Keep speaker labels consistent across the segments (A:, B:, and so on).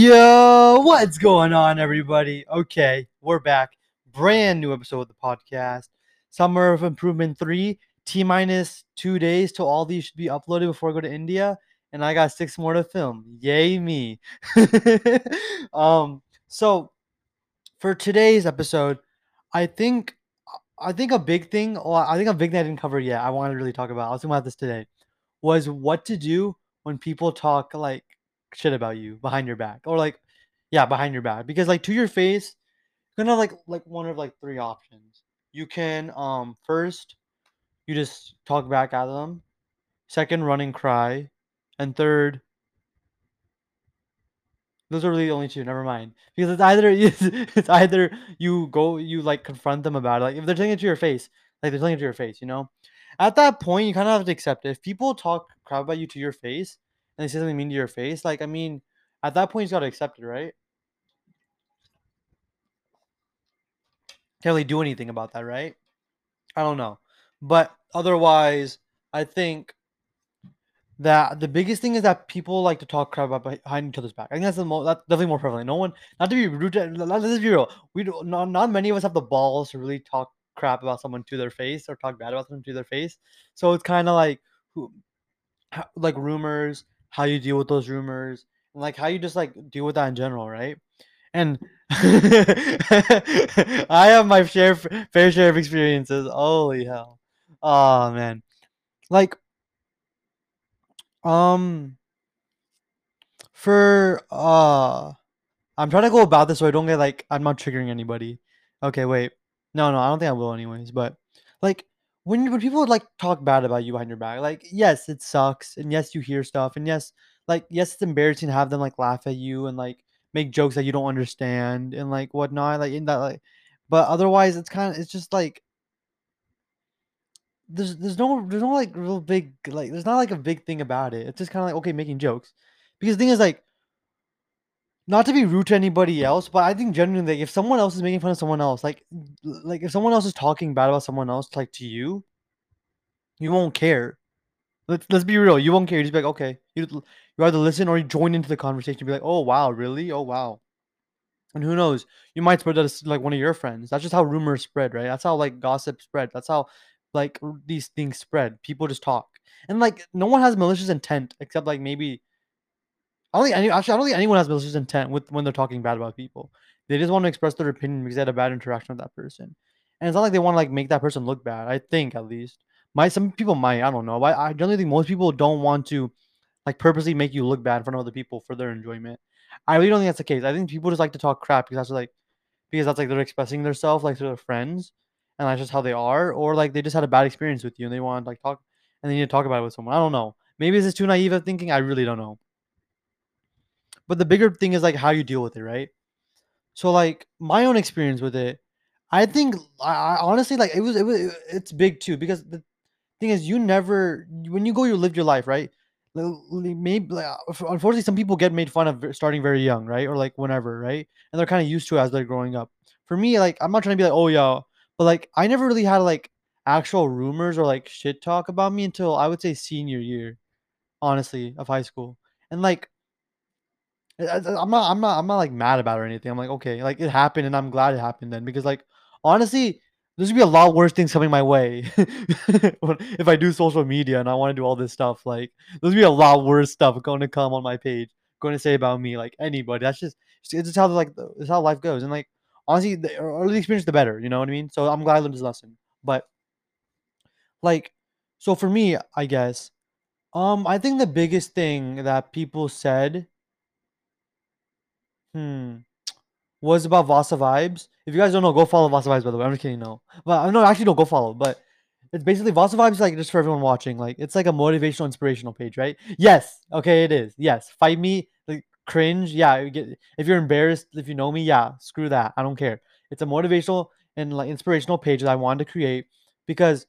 A: Yo, what's going on, everybody? Okay, we're back. Brand new episode of the podcast. Summer of Improvement 3. T minus two days till all these should be uploaded before I go to India. And I got six more to film. Yay, me. um, so for today's episode, I think I think a big thing, or I think a big thing I didn't cover yet, I wanted to really talk about. I was thinking about this today, was what to do when people talk like shit about you behind your back, or like, yeah, behind your back. Because like to your face, you're gonna like like one of like three options. You can um first, you just talk back at them. Second, run and cry, and third, those are really the only two. Never mind. Because it's either it's either you go you like confront them about it. Like if they're telling it to your face, like they're telling it to your face, you know. At that point, you kind of have to accept it. If people talk crap about you to your face and they say something mean to your face, like I mean, at that point, you got to accept it, right? Can't really do anything about that, right? I don't know, but otherwise, I think that the biggest thing is that people like to talk crap about behind each other's back. I think that's the most that's definitely more prevalent. No one, not to be rude, to, let's be real. We do not, not many of us have the balls to really talk crap about someone to their face or talk bad about them to their face. So it's kind of like who, like rumors, how you deal with those rumors, and like how you just like deal with that in general, right? And I have my share fair share of experiences. Holy hell. Oh man. Like um for uh I'm trying to go about this so I don't get like I'm not triggering anybody. Okay, wait. No, no, I don't think I will anyways, but like when when people like talk bad about you behind your back, like yes, it sucks and yes, you hear stuff and yes, like yes, it's embarrassing to have them like laugh at you and like make jokes that you don't understand and like whatnot, like in that like but otherwise it's kind of it's just like there's there's no there's no like real big like there's not like a big thing about it. It's just kind of like okay making jokes because the thing is like not to be rude to anybody else, but I think genuinely like if someone else is making fun of someone else, like like if someone else is talking bad about someone else like to you, you won't care. Let's let's be real. You won't care. You just be like okay. You you either listen or you join into the conversation. Be like oh wow really oh wow. And who knows? You might spread that to like one of your friends. That's just how rumors spread, right? That's how like gossip spread. That's how like these things spread. People just talk, and like no one has malicious intent except like maybe. I don't think any actually I don't think anyone has malicious intent with when they're talking bad about people. They just want to express their opinion because they had a bad interaction with that person, and it's not like they want to like make that person look bad. I think at least. Might some people might I don't know, but I generally think most people don't want to like purposely make you look bad in front of other people for their enjoyment. I really don't think that's the case. I think people just like to talk crap because that's like because that's like they're expressing themselves like to their friends and that's just how they are, or like they just had a bad experience with you and they want to like talk and they need to talk about it with someone. I don't know. Maybe this is too naive of thinking. I really don't know. But the bigger thing is like how you deal with it, right? So like my own experience with it, I think I, honestly like it was it was it's big too because the thing is you never when you go you live your life right maybe like, unfortunately some people get made fun of starting very young right or like whenever right and they're kind of used to it as they're growing up for me like i'm not trying to be like oh yeah but like I never really had like actual rumors or like shit talk about me until I would say senior year, honestly, of high school. And like I'm not I'm not I'm not like mad about or anything. I'm like, okay, like it happened and I'm glad it happened then because like honestly, there's gonna be a lot worse things coming my way if I do social media and I want to do all this stuff. Like there's gonna be a lot worse stuff going to come on my page, going to say about me, like anybody. That's just it's just how like it's how life goes. And like honestly, the early the experience, the better. You know what I mean? So I'm glad I learned this lesson. But like, so for me, I guess, um, I think the biggest thing that people said, hmm, was about Vasa Vibes. If you guys don't know, go follow Vasa Vibes. By the way, I'm just kidding. No, but I know actually don't go follow. But it's basically Vasa Vibes, like just for everyone watching. Like it's like a motivational, inspirational page, right? Yes. Okay, it is. Yes. Fight me Like cringe, yeah, if you're embarrassed, if you know me, yeah, screw that. I don't care. It's a motivational and like inspirational page that I wanted to create because,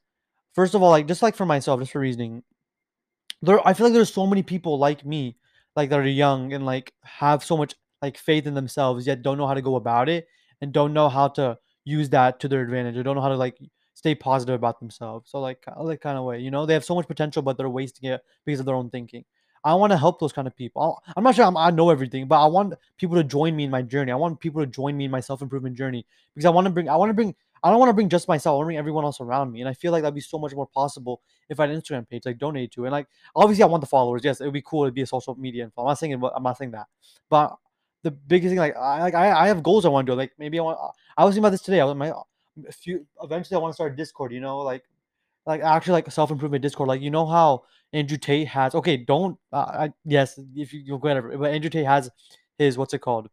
A: first of all, like just like for myself, just for reasoning, there I feel like there's so many people like me, like that are young and like have so much like faith in themselves, yet don't know how to go about it and don't know how to use that to their advantage or don't know how to like stay positive about themselves. So like like kind of way, you know, they have so much potential, but they're wasting it because of their own thinking. I want to help those kind of people. I'll- I'm not sure I'm, I know everything, but I want people to join me in my journey. I want people to join me in my self improvement journey because I want to bring. I want to bring. I don't want to bring just myself. I want to bring everyone else around me, and I feel like that'd be so much more possible if I had an Instagram page like donate to. And like obviously, I want the followers. Yes, it would be cool to be a social media. I'm not saying it, I'm not saying that, but the biggest thing like I like I, I have goals I want to do. Like maybe I want. I was thinking about this today. I was my few eventually I want to start Discord. You know, like like actually like a self improvement Discord. Like you know how Andrew Tate has. Okay, don't. Uh, I, yes, if you you whatever. But Andrew Tate has his what's it called?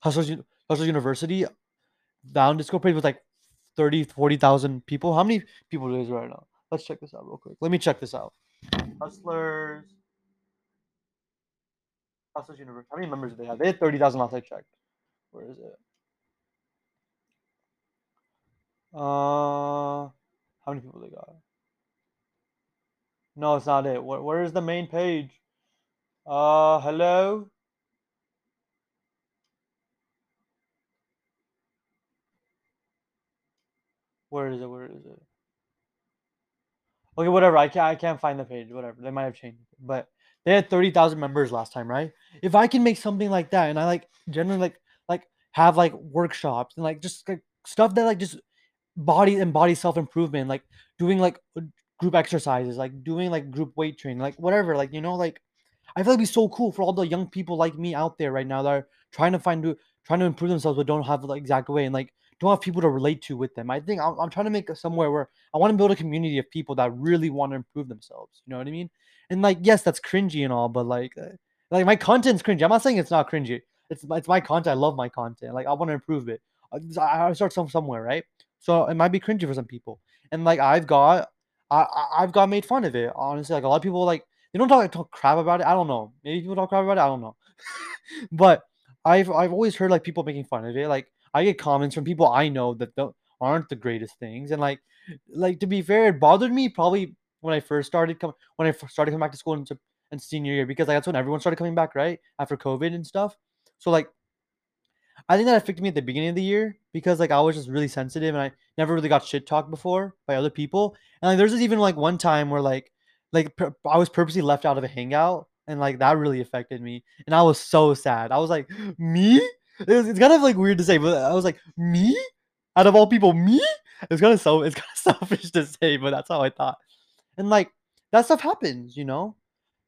A: Hustlers Hustlers University down Discord page with like 30, 40,000 people. How many people is right now? Let's check this out real quick. Let me check this out. Hustlers. How many members do they have? They had 30,000 last I checked. Where is it? Uh, how many people they got? No, it's not it. Where, where is the main page? Uh, hello? Where is it? Where is it? Okay, whatever. I can't. I can't find the page. Whatever. They might have changed but they had thirty thousand members last time, right? If I can make something like that, and I like generally like like have like workshops and like just like stuff that like just body and body self improvement, like doing like group exercises, like doing like group weight training, like whatever, like you know, like I feel like it'd be so cool for all the young people like me out there right now that are trying to find trying to improve themselves but don't have the exact way and like don't have people to relate to with them. I think I'm, I'm trying to make somewhere where I want to build a community of people that really want to improve themselves. You know what I mean? And like, yes, that's cringy and all, but like, uh, like my content's cringy. I'm not saying it's not cringy. It's it's my content. I love my content. Like I want to improve it. Uh, I, I start some somewhere, right? So it might be cringy for some people. And like I've got, I I- I've got made fun of it. Honestly, like a lot of people like they don't talk talk crap about it. I don't know. Maybe people talk crap about it. I don't know. but I've I've always heard like people making fun of it. Like I get comments from people I know that don't, aren't the greatest things, and like like to be fair, it bothered me probably when I first started coming when I started coming back to school into and senior year because like, that's when everyone started coming back right after COVID and stuff. So like I think that affected me at the beginning of the year because like I was just really sensitive and I never really got shit talked before by other people. And like there's just even like one time where like like pur- I was purposely left out of a hangout and like that really affected me. And I was so sad. I was like, me? It was, it's kind of like weird to say, but I was like, me? Out of all people, me? It's kind of so it's kind of selfish to say, but that's how I thought. And like that stuff happens, you know?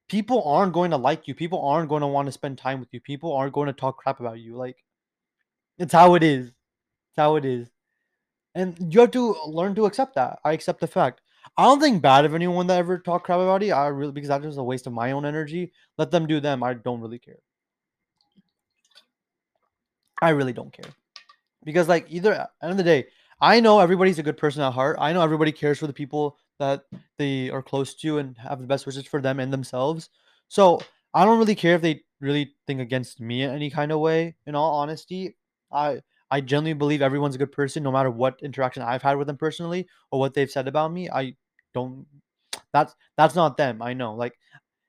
A: People aren't going to like you. People aren't going to want to spend time with you. People aren't going to talk crap about you. Like it's how it is. It's how it is. And you have to learn to accept that. I accept the fact. I don't think bad of anyone that ever talk crap about you. I really because that's just a waste of my own energy. Let them do them. I don't really care. I really don't care. Because like either end of the day, I know everybody's a good person at heart. I know everybody cares for the people that they are close to and have the best wishes for them and themselves. So I don't really care if they really think against me in any kind of way. In all honesty, I I genuinely believe everyone's a good person, no matter what interaction I've had with them personally or what they've said about me. I don't. That's that's not them. I know. Like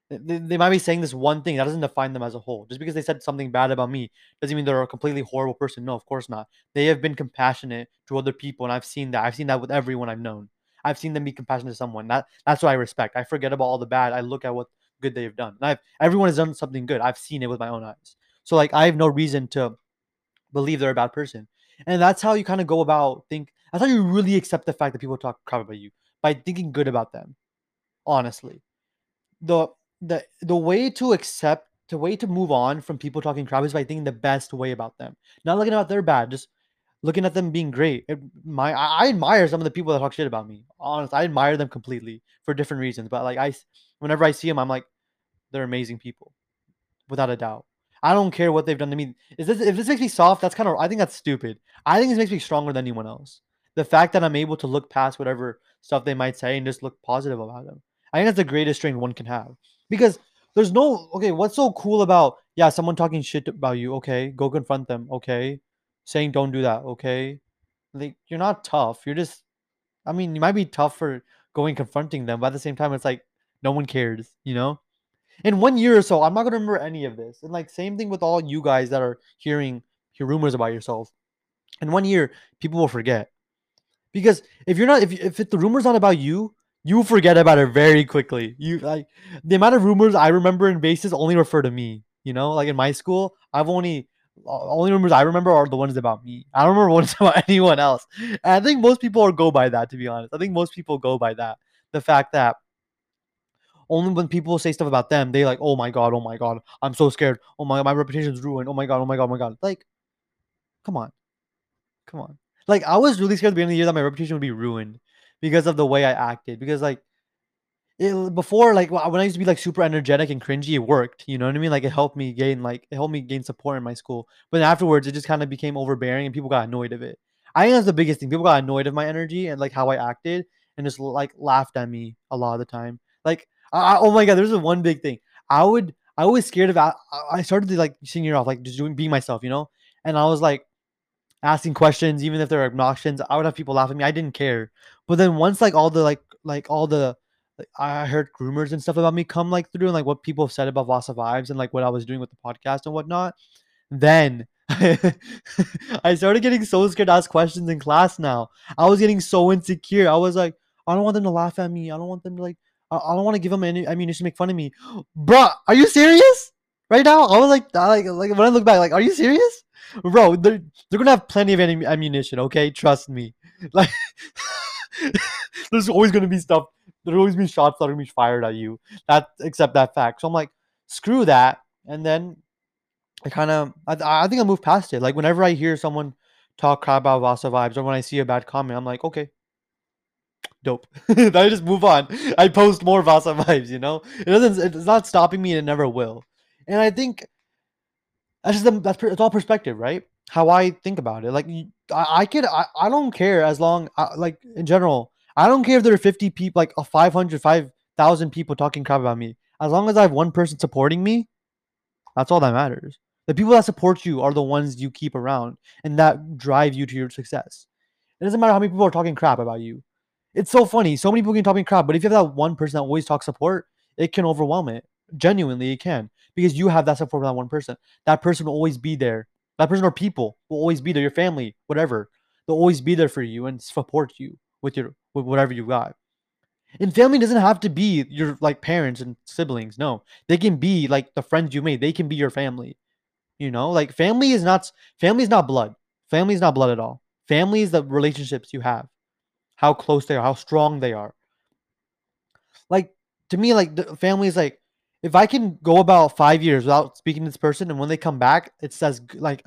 A: they, they might be saying this one thing that doesn't define them as a whole. Just because they said something bad about me doesn't mean they're a completely horrible person. No, of course not. They have been compassionate to other people, and I've seen that. I've seen that with everyone I've known. I've seen them be compassionate to someone. That that's what I respect. I forget about all the bad. I look at what good they've done. And I've everyone has done something good. I've seen it with my own eyes. So like I have no reason to believe they're a bad person. And that's how you kind of go about think that's how you really accept the fact that people talk crap about you by thinking good about them. Honestly. The the the way to accept the way to move on from people talking crap is by thinking the best way about them. Not looking at their bad, just looking at them being great. It, my I, I admire some of the people that talk shit about me. Honestly, I admire them completely for different reasons. But like I, whenever I see them, I'm like, they're amazing people without a doubt. I don't care what they've done to me. Is this if this makes me soft? That's kind of I think that's stupid. I think this makes me stronger than anyone else. The fact that I'm able to look past whatever stuff they might say and just look positive about them. I think that's the greatest strength one can have. Because there's no okay, what's so cool about yeah, someone talking shit about you, okay, go confront them, okay. Saying don't do that, okay. Like you're not tough. You're just I mean, you might be tough for going confronting them, but at the same time it's like no one cares, you know? in one year or so, I'm not gonna remember any of this. And like same thing with all you guys that are hearing hear rumors about yourself. In one year, people will forget because if you're not if if it, the rumor's not about you, you forget about it very quickly. You like the amount of rumors I remember in bases only refer to me. You know, like in my school, I've only only rumors I remember are the ones about me. I don't remember ones about anyone else. And I think most people are go by that. To be honest, I think most people go by that. The fact that only when people say stuff about them, they like, oh my god, oh my god, I'm so scared. Oh my, my reputation's ruined. Oh my god, oh my god, oh my god. Like, come on, come on. Like, I was really scared at the beginning of the year that my reputation would be ruined because of the way I acted. Because like, it, before like when I used to be like super energetic and cringy, it worked. You know what I mean? Like it helped me gain like it helped me gain support in my school. But afterwards, it just kind of became overbearing and people got annoyed of it. I think that's the biggest thing. People got annoyed of my energy and like how I acted and just like laughed at me a lot of the time. Like, I, oh my god, there's one big thing. I would I was scared of. I, I started to like singing off, like just doing being myself, you know. And I was like asking questions, even if they're obnoxious. I would have people laugh at me. I didn't care. But then once like all the like like all the I heard rumors and stuff about me come like through and like what people said about Vasa vibes and like what I was doing with the podcast and whatnot. Then I started getting so scared to ask questions in class now. I was getting so insecure. I was like, I don't want them to laugh at me. I don't want them to like, I, I don't want to give them any ammunition to make fun of me. Bruh, are you serious? Right now? I was like, I, like, like when I look back, like, are you serious? Bro, they're, they're gonna have plenty of ammunition, okay? Trust me. Like, there's always gonna be stuff there'll always be shots that are gonna be fired at you. That except that fact. So I'm like, screw that. And then I kind of, I, I think I moved past it. Like whenever I hear someone talk crap about Vasa vibes, or when I see a bad comment, I'm like, okay, dope. I just move on. I post more Vasa vibes. You know, it doesn't. It's not stopping me, and it never will. And I think that's just that's it's all perspective, right? How I think about it. Like I, I could, I, I don't care as long, I, like in general. I don't care if there are 50 people, like a 500, 5,000 people talking crap about me. As long as I have one person supporting me, that's all that matters. The people that support you are the ones you keep around and that drive you to your success. It doesn't matter how many people are talking crap about you. It's so funny. So many people can talking crap, but if you have that one person that always talks support, it can overwhelm it. Genuinely, it can because you have that support from that one person. That person will always be there. That person or people will always be there. Your family, whatever, they'll always be there for you and support you with your with whatever you got. And family doesn't have to be your like parents and siblings. No, they can be like the friends you made. They can be your family. You know, like family is not family is not blood. Family is not blood at all. Family is the relationships you have, how close they are, how strong they are. Like to me, like the family is like if I can go about five years without speaking to this person, and when they come back, it says like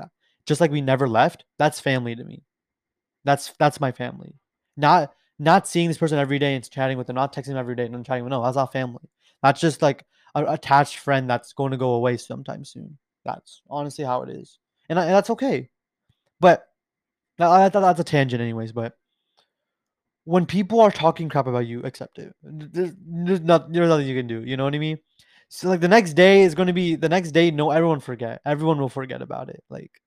A: just like we never left. That's family to me. That's that's my family. Not not seeing this person every day and chatting with them, not texting them every day and chatting with them. No, that's not family. That's just like an attached friend that's going to go away sometime soon. That's honestly how it is, and, I, and that's okay. But I, thought that's a tangent, anyways. But when people are talking crap about you, accept it. There's, there's, not, there's nothing you can do. You know what I mean? So like the next day is going to be the next day. No, everyone forget. Everyone will forget about it. Like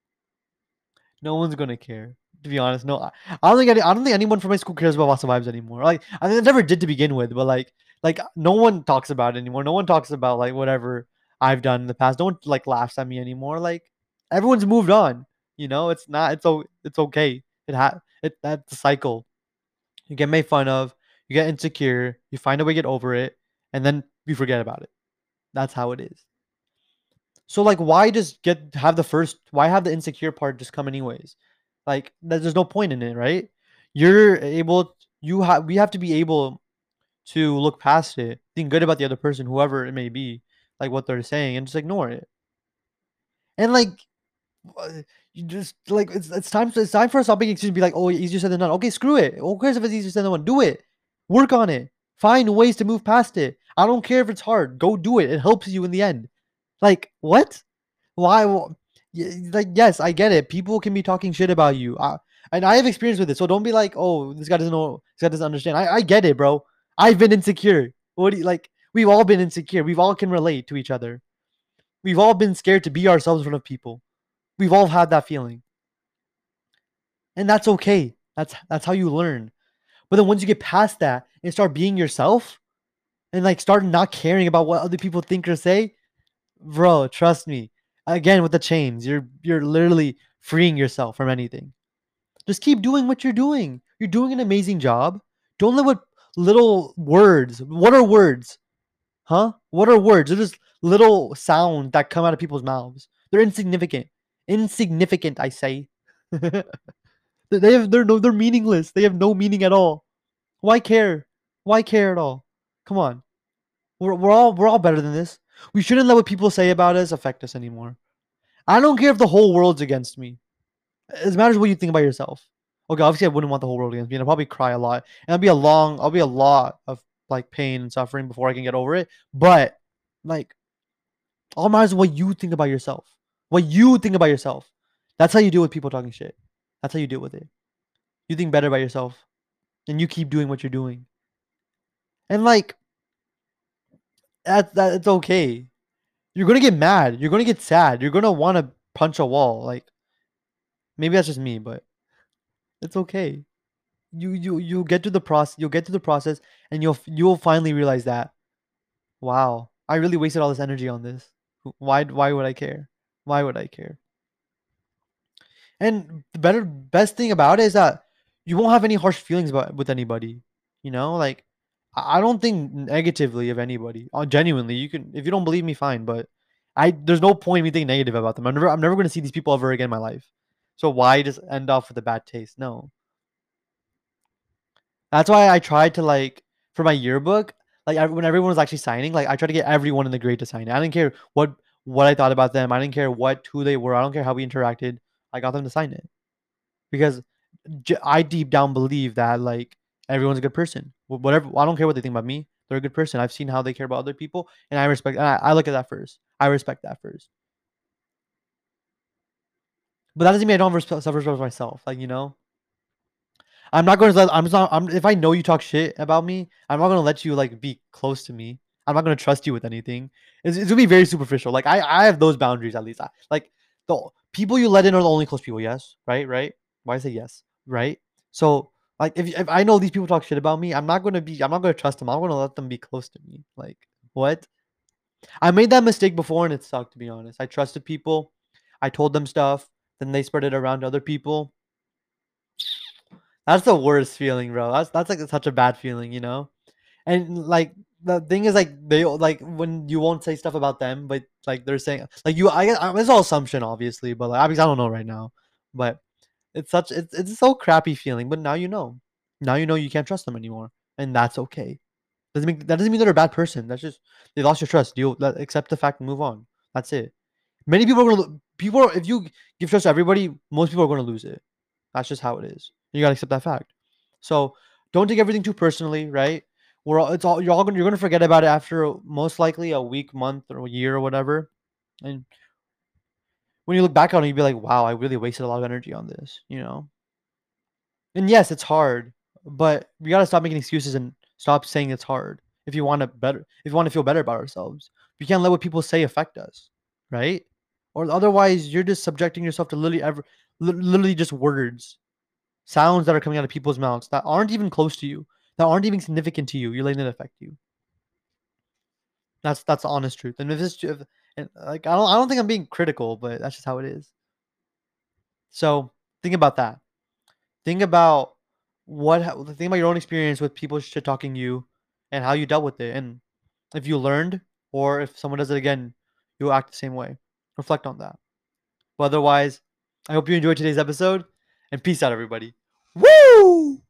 A: no one's gonna care to be honest. No, I don't think any, I don't think anyone from my school cares about Vasa vibes anymore. Like I think never did to begin with, but like like no one talks about it anymore. No one talks about like whatever I've done in the past. One like laughs at me anymore. Like everyone's moved on. You know, it's not. It's it's okay. It ha it that's a cycle. You get made fun of. You get insecure. You find a way to get over it, and then you forget about it. That's how it is. So like, why just get have the first? Why have the insecure part just come anyways? Like there's no point in it, right? You're able you have we have to be able to look past it, think good about the other person, whoever it may be, like what they're saying, and just ignore it. And like you just like it's it's time it's time for a stop excuse to be like, oh, easier said than done. Okay, screw it. Who cares if it's easier said than done? Do it. Work on it. Find ways to move past it. I don't care if it's hard. Go do it. It helps you in the end. Like what? Why? like yes, I get it. People can be talking shit about you, uh, and I have experience with it. So don't be like, oh, this guy doesn't know. This guy doesn't understand. I, I get it, bro. I've been insecure. What do you like? We've all been insecure. We've all can relate to each other. We've all been scared to be ourselves in front of people. We've all had that feeling, and that's okay. That's that's how you learn. But then once you get past that and start being yourself, and like start not caring about what other people think or say, bro, trust me, again with the chains you're you're literally freeing yourself from anything just keep doing what you're doing you're doing an amazing job don't let what little words. What are words? Huh? What are words? They're just little sounds that come out of people's mouths. They're insignificant. Insignificant, I say. they have they're no they're meaningless. They have no meaning at all. Why care? Why care at all? Come on. We're, we're all we're all better than this. We shouldn't let what people say about us affect us anymore. I don't care if the whole world's against me. It matters what you think about yourself. Okay, obviously I wouldn't want the whole world against me, and I'll probably cry a lot. And I'll be a long, I'll be a lot of like pain and suffering before I can get over it. But like, all matters what you think about yourself. What you think about yourself. That's how you deal with people talking shit. That's how you deal with it. You think better about yourself, and you keep doing what you're doing. And like, that that it's okay. You're gonna get mad. You're gonna get sad. You're gonna want to punch a wall. Like, maybe that's just me, but it's okay. You you you'll get to the process. You'll get to the process, and you'll you'll finally realize that, wow, I really wasted all this energy on this. Why why would I care? Why would I care? And the better best thing about it is that you won't have any harsh feelings about with anybody. You know, like I don't think negatively of anybody. Uh, genuinely, you can if you don't believe me, fine. But I there's no point in me thinking negative about them. I'm never I'm never going to see these people ever again in my life. So why just end off with a bad taste? No. That's why I tried to like for my yearbook, like when everyone was actually signing, like I tried to get everyone in the grade to sign. It. I didn't care what what I thought about them. I didn't care what who they were. I don't care how we interacted. I got them to sign it because I deep down believe that like everyone's a good person. Whatever I don't care what they think about me. They're a good person. I've seen how they care about other people, and I respect. And I, I look at that first. I respect that first. But that doesn't mean I don't self respect myself. Like you know, I'm not going to let. I'm just not. I'm if I know you talk shit about me, I'm not going to let you like be close to me. I'm not going to trust you with anything. It's, it's gonna be very superficial. Like I, I have those boundaries at least. I, like the people you let in are the only close people. Yes, right, right. Why I say yes, right? So like if if I know these people talk shit about me, I'm not gonna be. I'm not gonna trust them. I'm gonna let them be close to me. Like what? I made that mistake before and it sucked. To be honest, I trusted people. I told them stuff then they spread it around to other people. That's the worst feeling, bro. That's that's like such a bad feeling, you know. And like the thing is, like they like when you won't say stuff about them, but like they're saying like you. I, I it's all assumption, obviously, but like I don't know right now. But it's such it's it's so crappy feeling. But now you know. Now you know you can't trust them anymore, and that's okay. Doesn't mean that doesn't mean they're a bad person. That's just they lost your trust. You accept the fact and move on. That's it. Many people are gonna people. Are, if you give trust to everybody, most people are gonna lose it. That's just how it is. You gotta accept that fact. So don't take everything too personally, right? We're all, it's all you're all gonna you're gonna forget about it after most likely a week, month, or a year or whatever. And when you look back on it, you'd be like, wow, I really wasted a lot of energy on this, you know. And yes, it's hard, but we gotta stop making excuses and stop saying it's hard. If you want to better, if you want to feel better about ourselves, we can't let what people say affect us, right? or otherwise you're just subjecting yourself to literally ever literally just words sounds that are coming out of people's mouths that aren't even close to you that aren't even significant to you you're letting it affect you that's that's the honest truth and if this, if, and like I don't I don't think I'm being critical, but that's just how it is. So think about that. Think about what think about your own experience with people shit talking you and how you dealt with it and if you learned or if someone does it again, you'll act the same way. Reflect on that. But otherwise, I hope you enjoyed today's episode and peace out everybody. Woo!